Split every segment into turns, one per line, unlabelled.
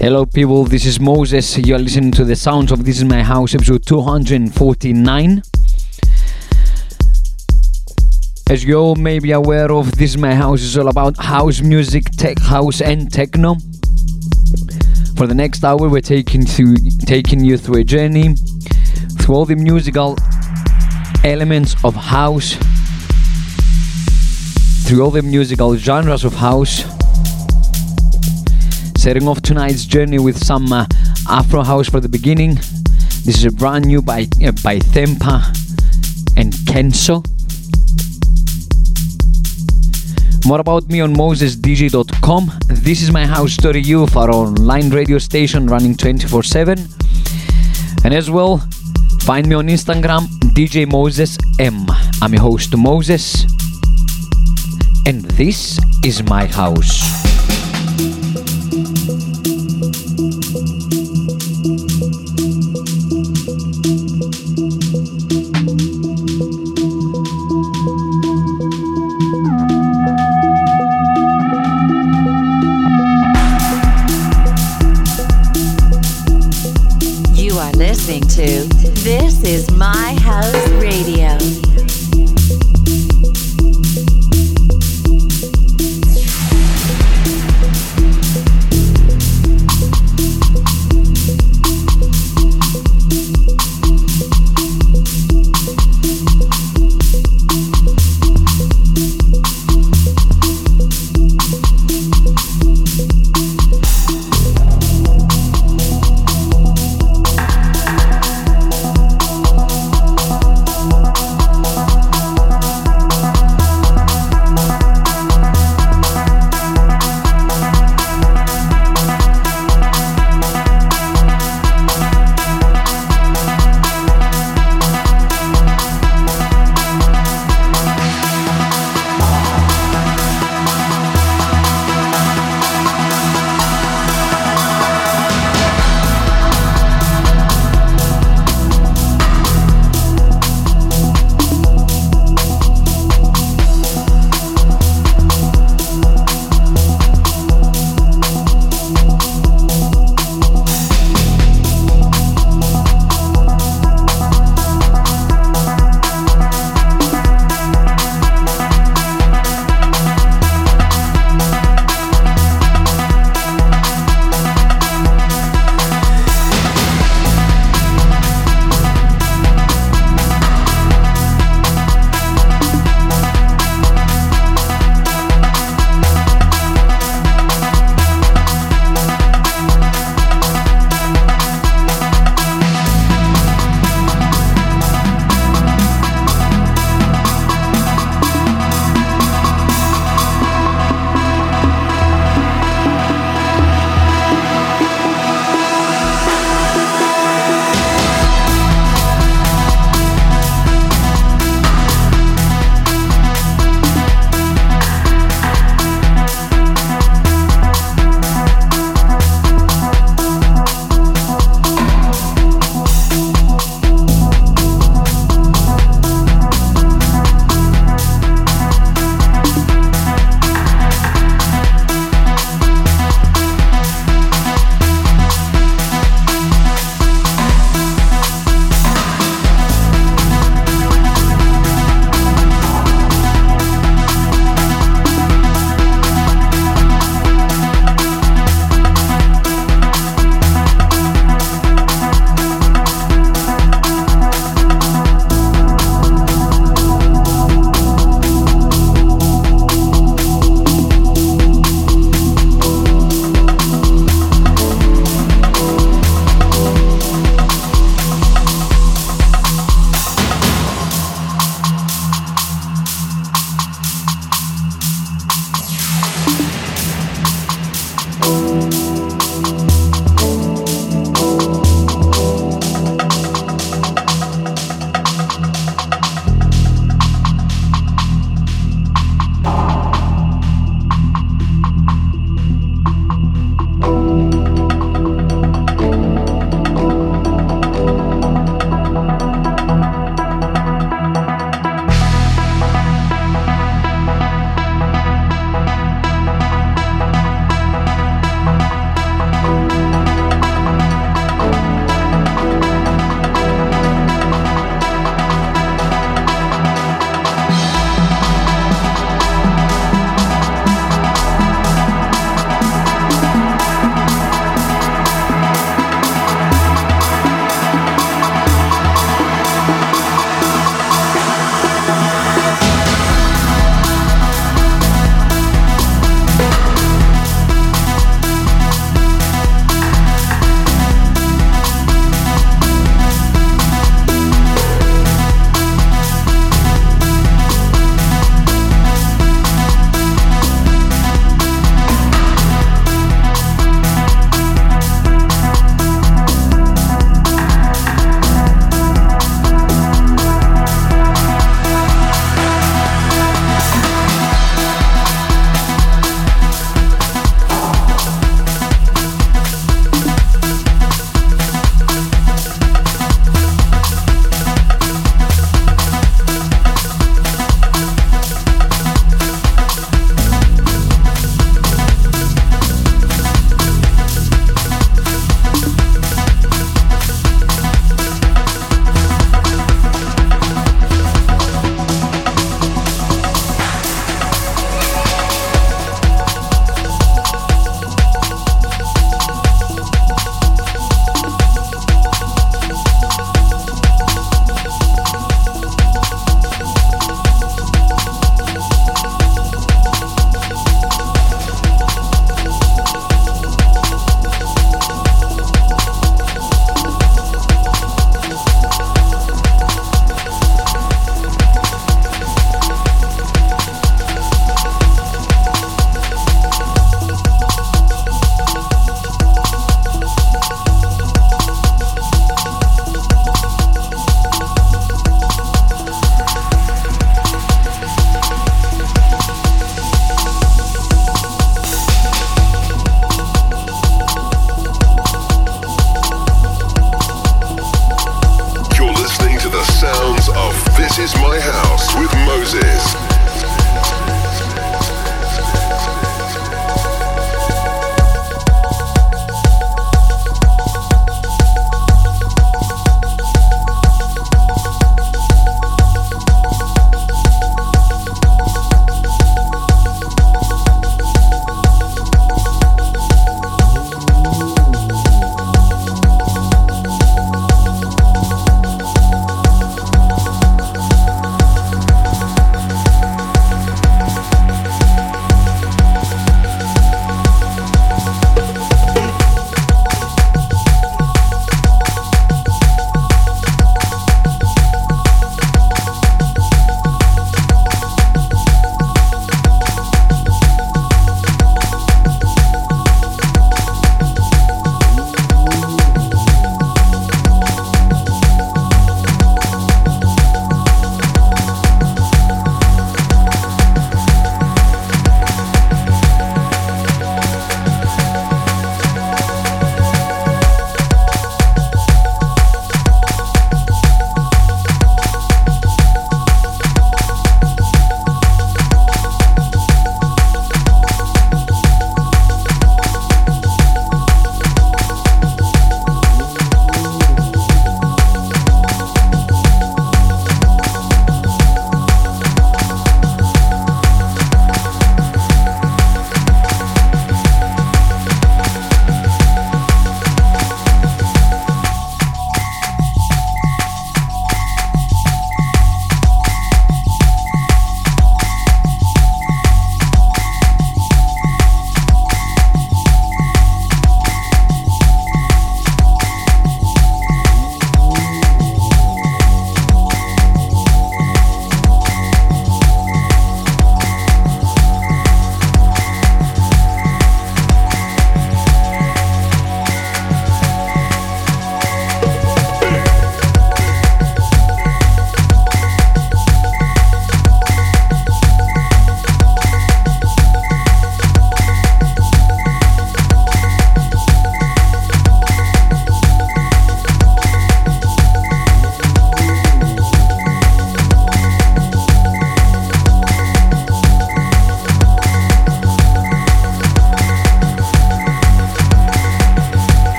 Hello, people. This is Moses. You're listening to the sounds of This Is My House, episode 249. As you all may be aware of, This Is My House is all about house music, tech house, and techno. For the next hour, we're taking through, taking you through a journey through all the musical elements of house, through all the musical genres of house Setting off tonight's journey with some uh, Afro House for the beginning. This is a brand new by, uh, by Thempa and Kenso. More about me on mosesdj.com. This is my house story you for our online radio station running 24 7. And as well, find me on Instagram, DJ Moses M. I'm your host, Moses. And this is my house.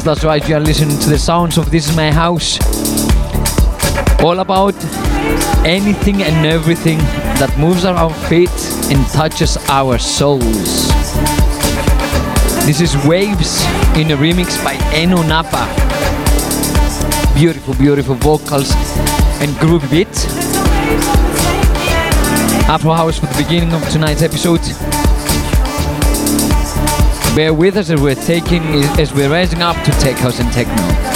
Yes, that's right, you are listening to the sounds of This Is My House. All about anything and everything that moves our feet and touches our souls. This is Waves in a remix by Enoo Napa. Beautiful, beautiful vocals and groovy beat. Afro House for the beginning of tonight's episode. Bear with us as we're taking as we're rising up to tech house and techno.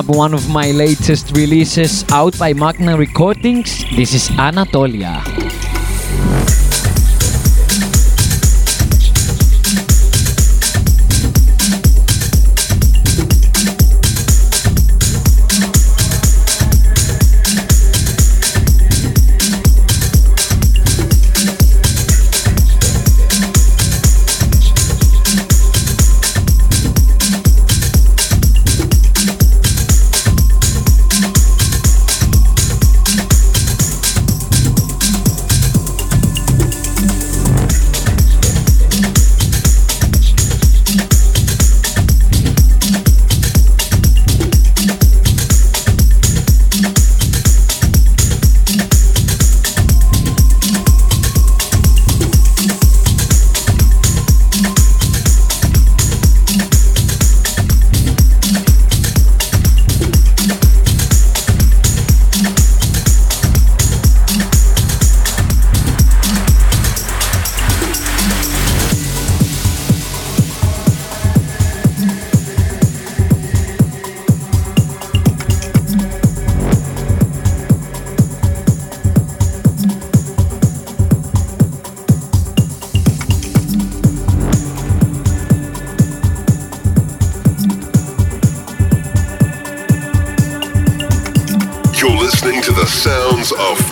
Up, one of my latest releases out by Magna Recordings. This is Anatolia.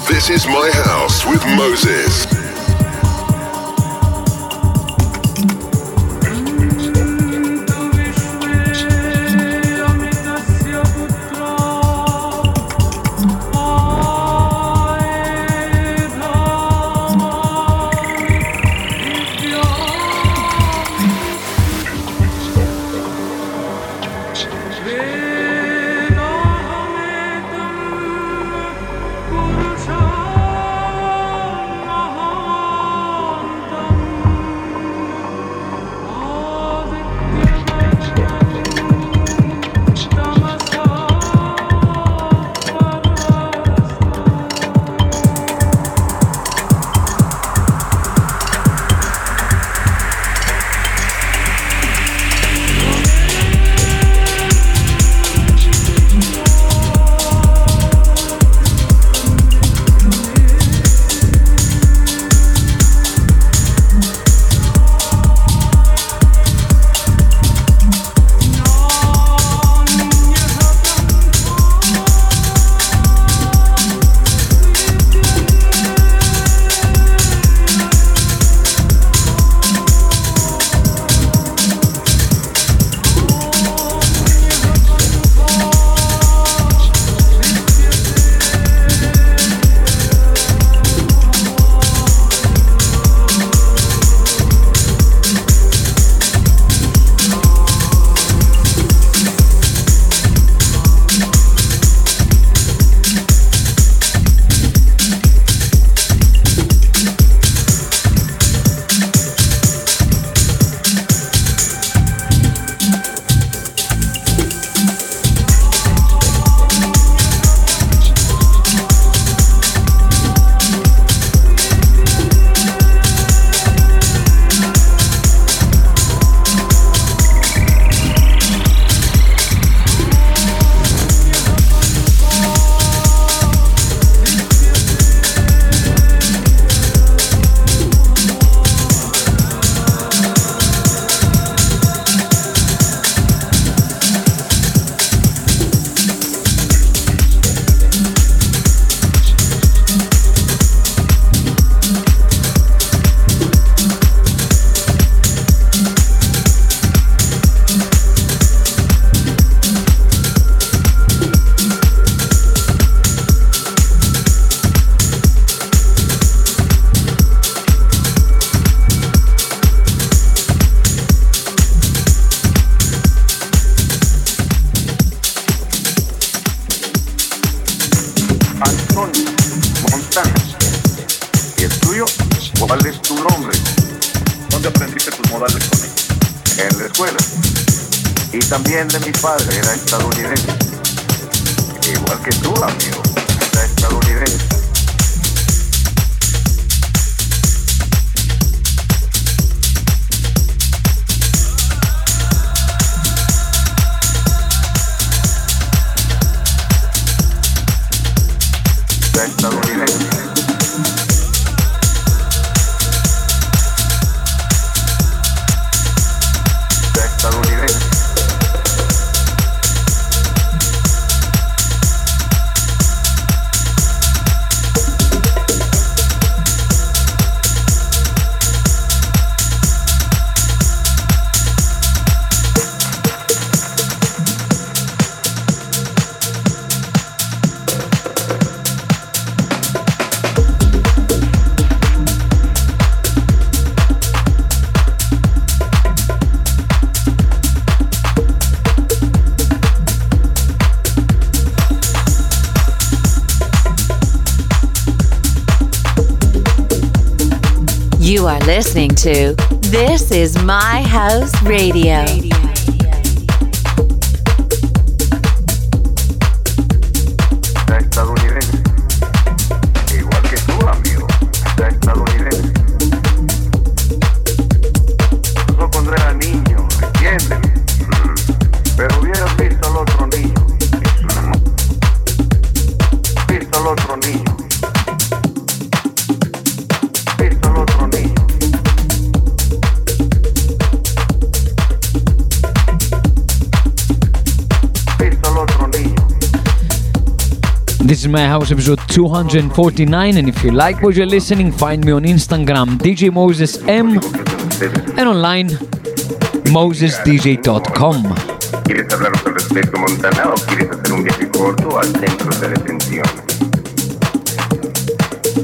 This is my house with Moses. To This is My House Radio.
This is my house episode 249 and if you like what you're listening find me on Instagram DJ Moses M and online mosesdj.com
¿Quieres respecto, Montana, o quieres hacer un viaje corto al centro de detención?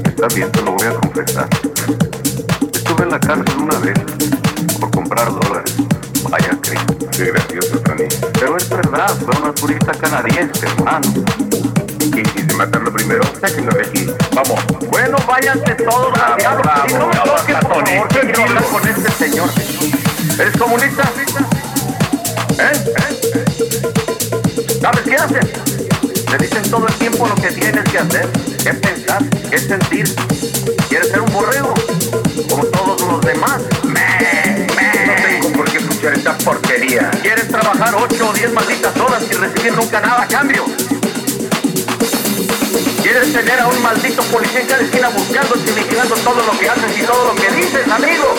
Está bien, te lo voy a confesar. Estuve en la cárcel una vez por comprar dólares. Vaya, qué gracioso, Tony. Pero es verdad, fue una turista canadiense, hermano. ¿Quisiste matarlo primero? Sáquenlo de aquí. Vamos. Bueno, váyanse todos a diablo. Si no me toques, por favor, quiero hablar con este señor. ¿Eres comunista? ¿Eh? ¿Eh? ¿Sabes qué haces? Te dicen todo el tiempo lo que tienes que hacer, qué pensar, qué sentir. ¿Quieres ser un borrego? Como todos los demás. Me, me. No tengo por qué escuchar esta porquería. ¿Quieres trabajar 8 o 10 malditas horas y recibir nunca nada a cambio? ¿Quieres tener a un maldito policía en cada esquina buscándote y vigilando todo lo que haces y todo lo que dices, amigo?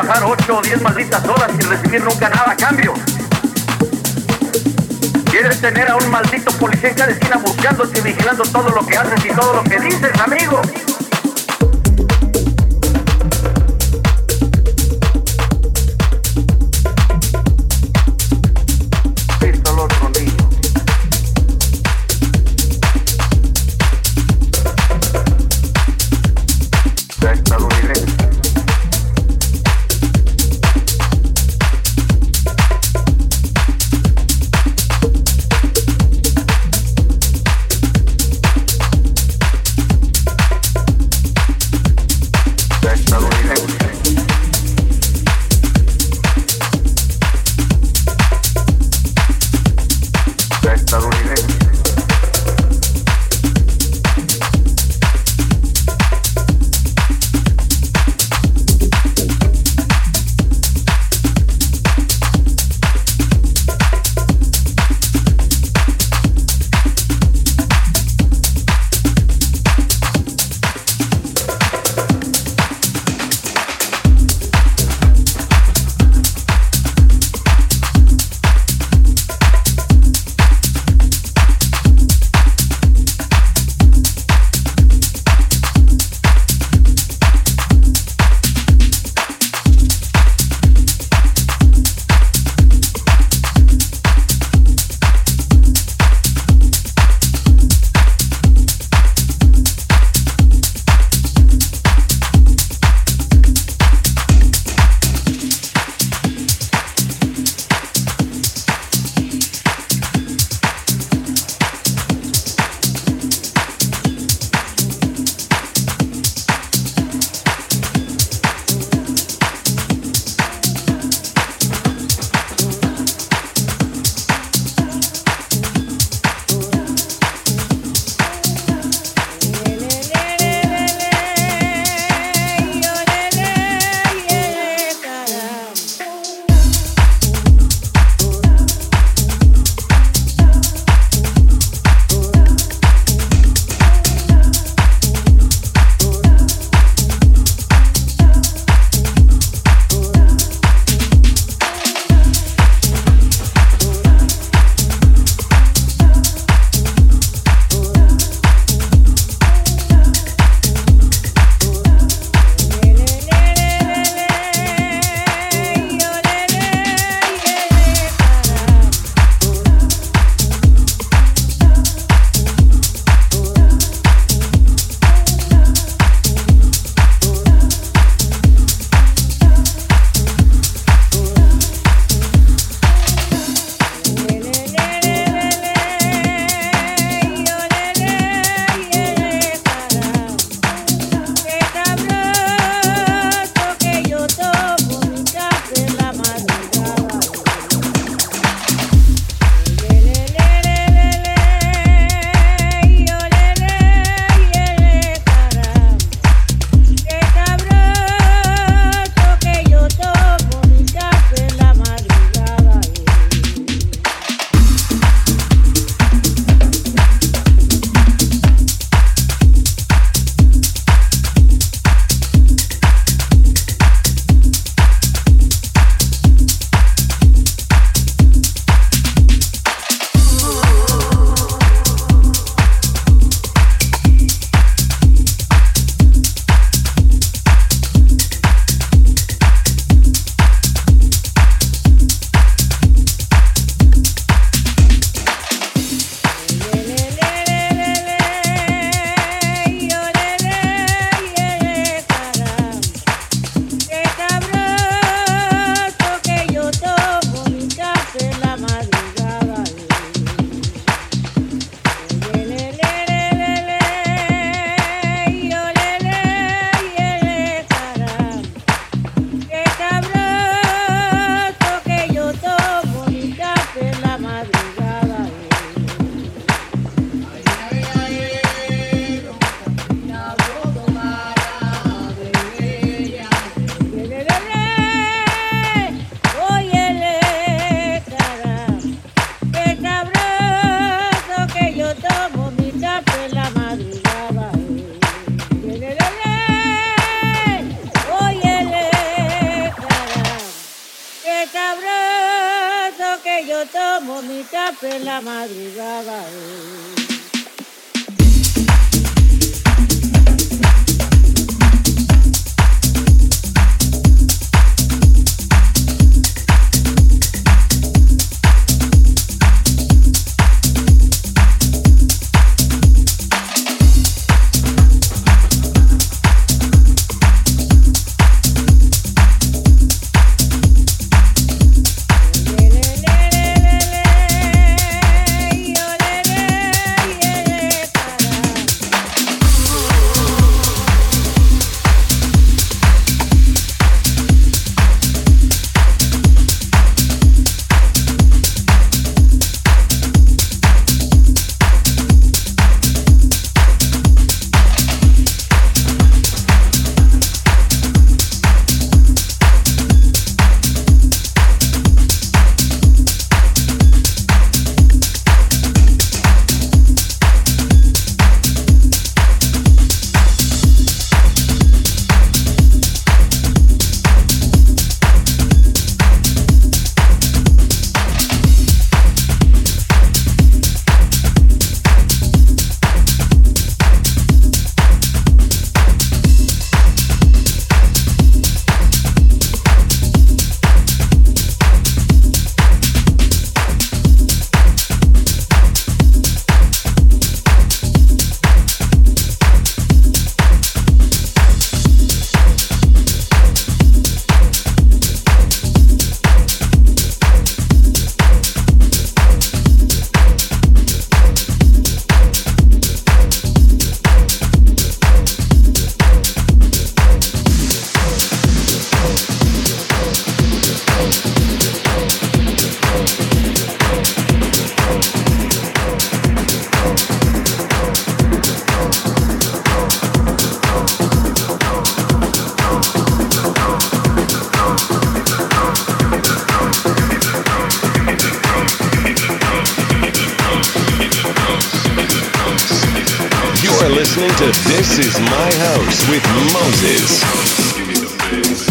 Trabajar 8 o 10 malditas horas sin recibir nunca nada a cambio? ¿Quieres tener a un maldito policía en cada esquina buscándote y vigilando todo lo que haces y todo lo que dices, amigo?
You're
listening to This Is My House with Moses.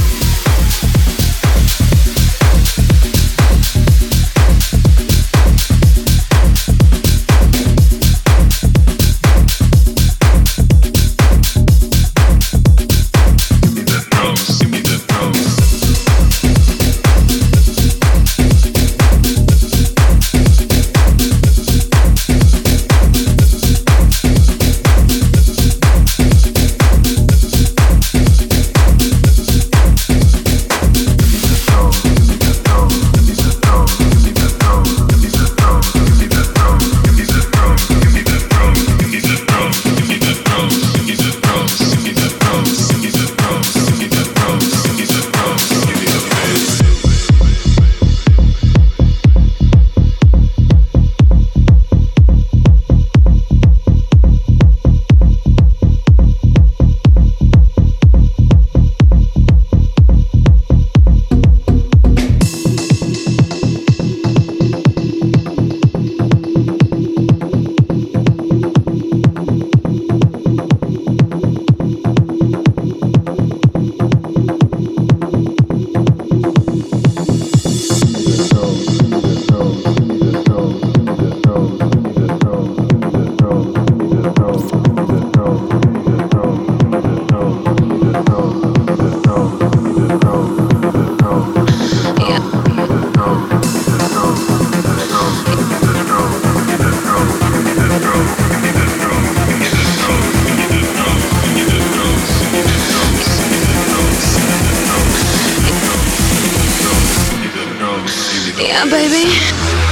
Yeah, baby.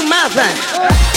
do my thing.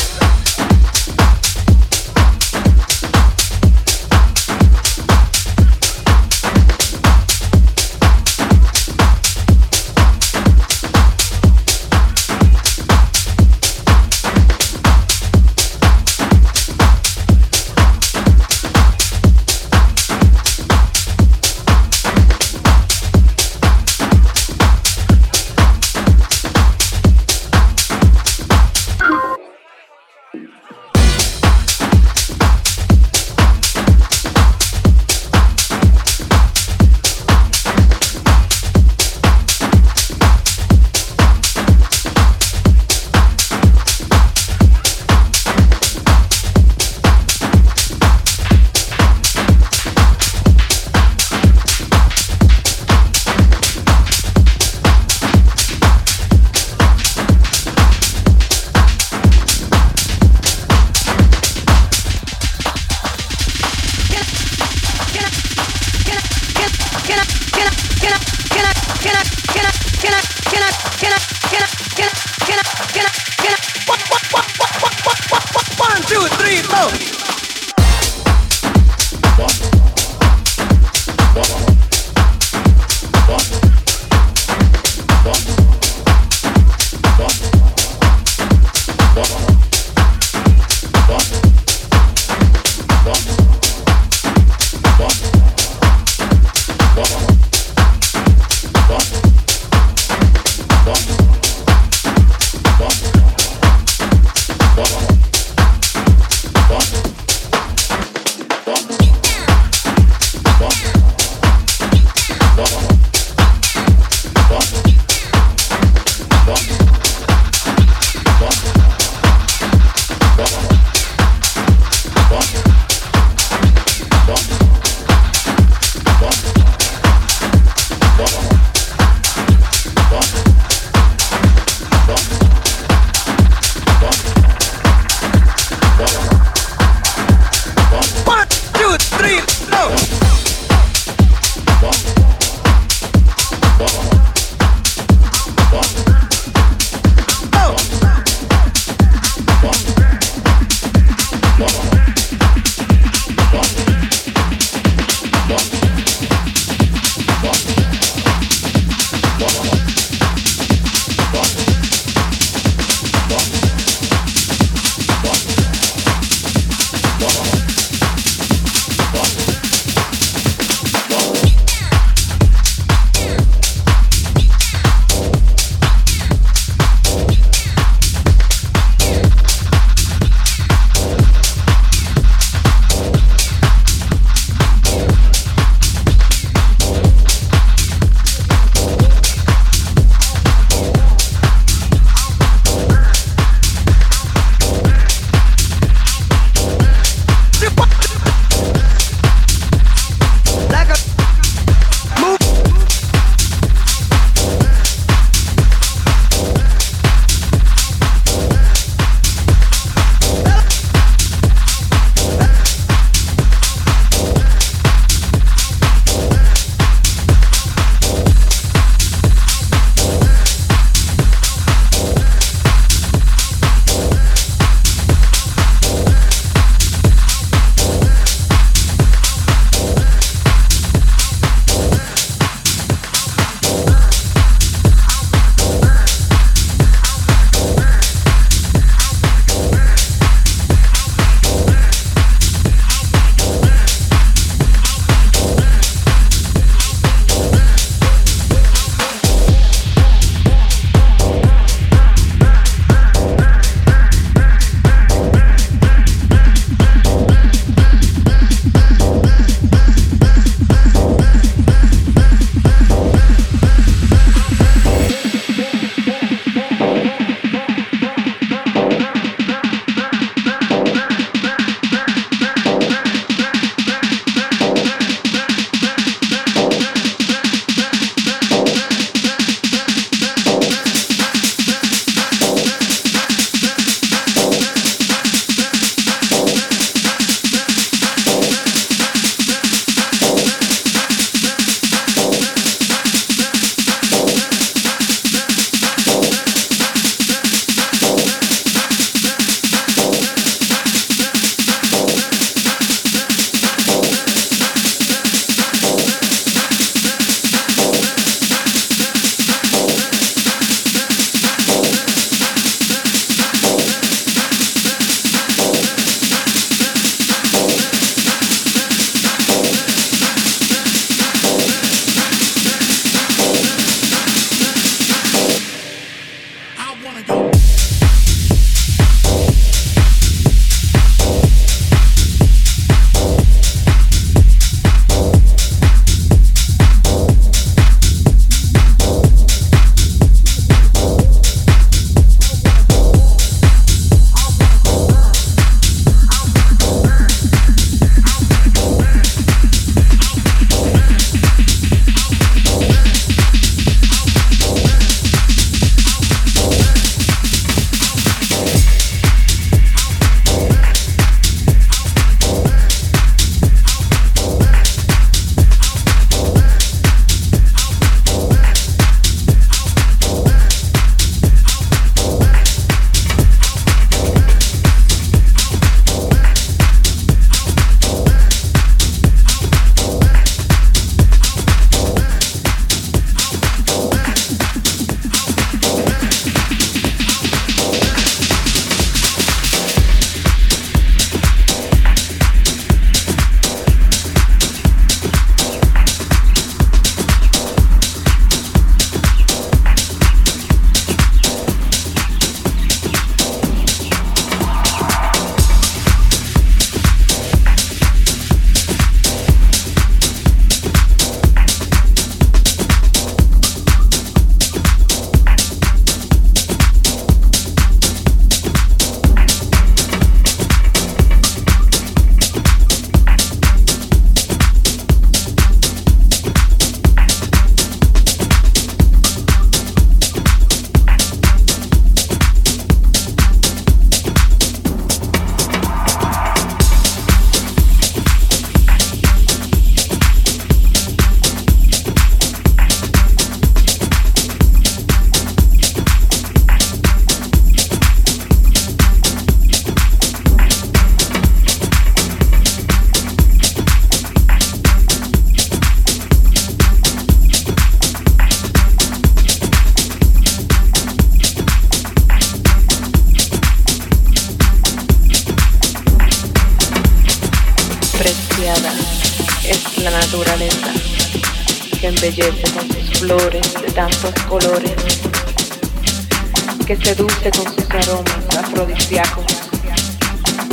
Seduce con sus aromas afrodisíacos,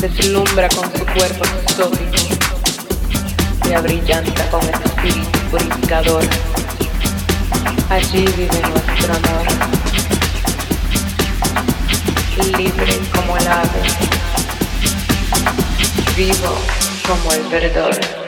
deslumbra con su cuerpo exótico y abrillanta con el espíritu purificador. Allí vive nuestro amor, libre como el ave, vivo como el verdor.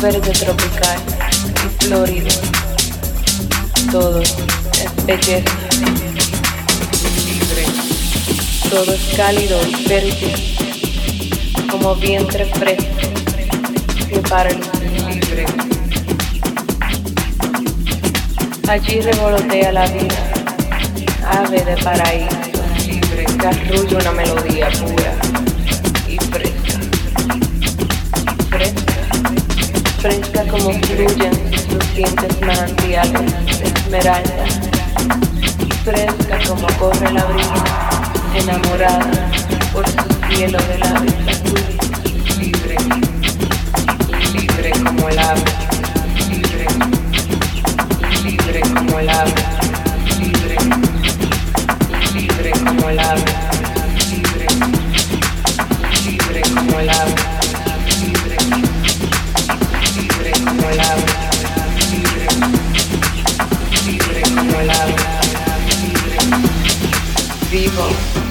Verde tropical y florido. Todo es belleza, libre. Todo es cálido y fértil, como vientre fresco. Que para el libre. Allí revolotea la vida, ave de paraíso, libre, que arrulla una melodía pura fresca como fluyen sus dientes manantiales de esmeralda, fresca como corre la brisa, enamorada por su cielo de labios azules, libre, libre como el ave, libre, libre como el ave, libre, libre como el ave, libre, libre como el ave.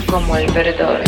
como el verdor.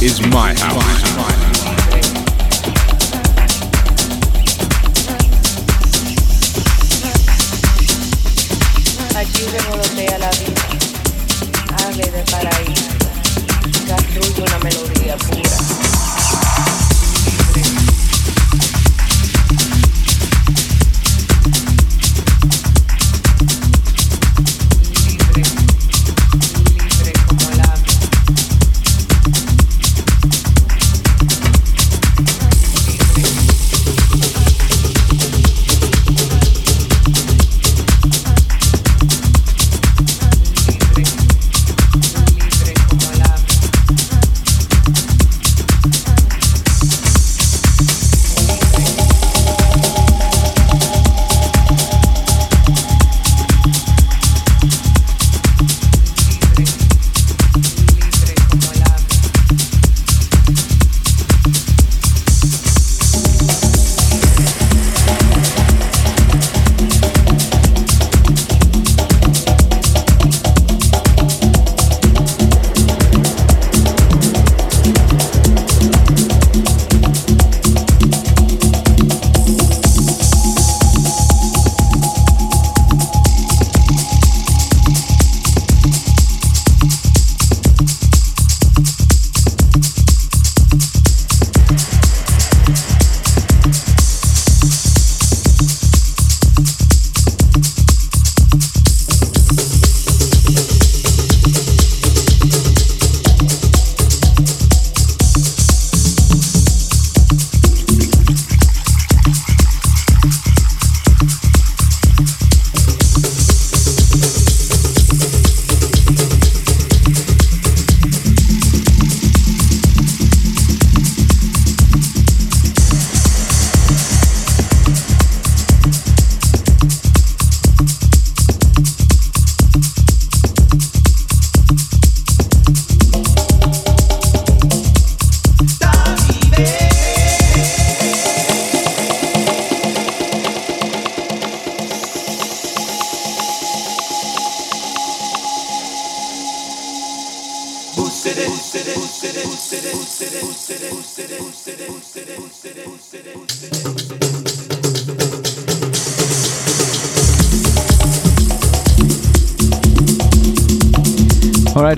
is my house. My house.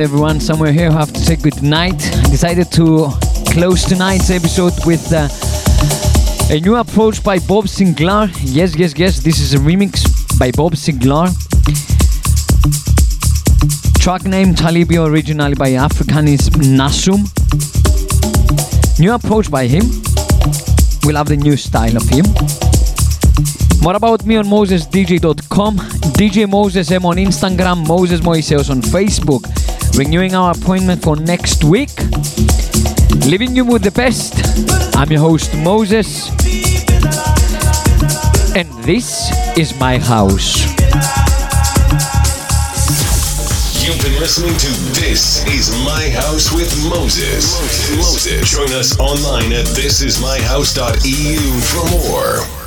Right, everyone, somewhere here, I have to say good night. I decided to close tonight's episode with uh, a new approach by Bob Sinclar. Yes, yes, yes, this is a remix by Bob Sinclar. Track name Talibio, originally by Afrikanis Nasum. New approach by him. We love the new style of him. More about me on MosesDJ.com, DJ Moses M on Instagram, Moses Moiseos on Facebook. Renewing our appointment for next week. Leaving you with the best. I'm your host Moses. And this is my house.
You've been listening to This Is My House with Moses. Moses. Moses. Join us online at thisismyhouse.eu for more.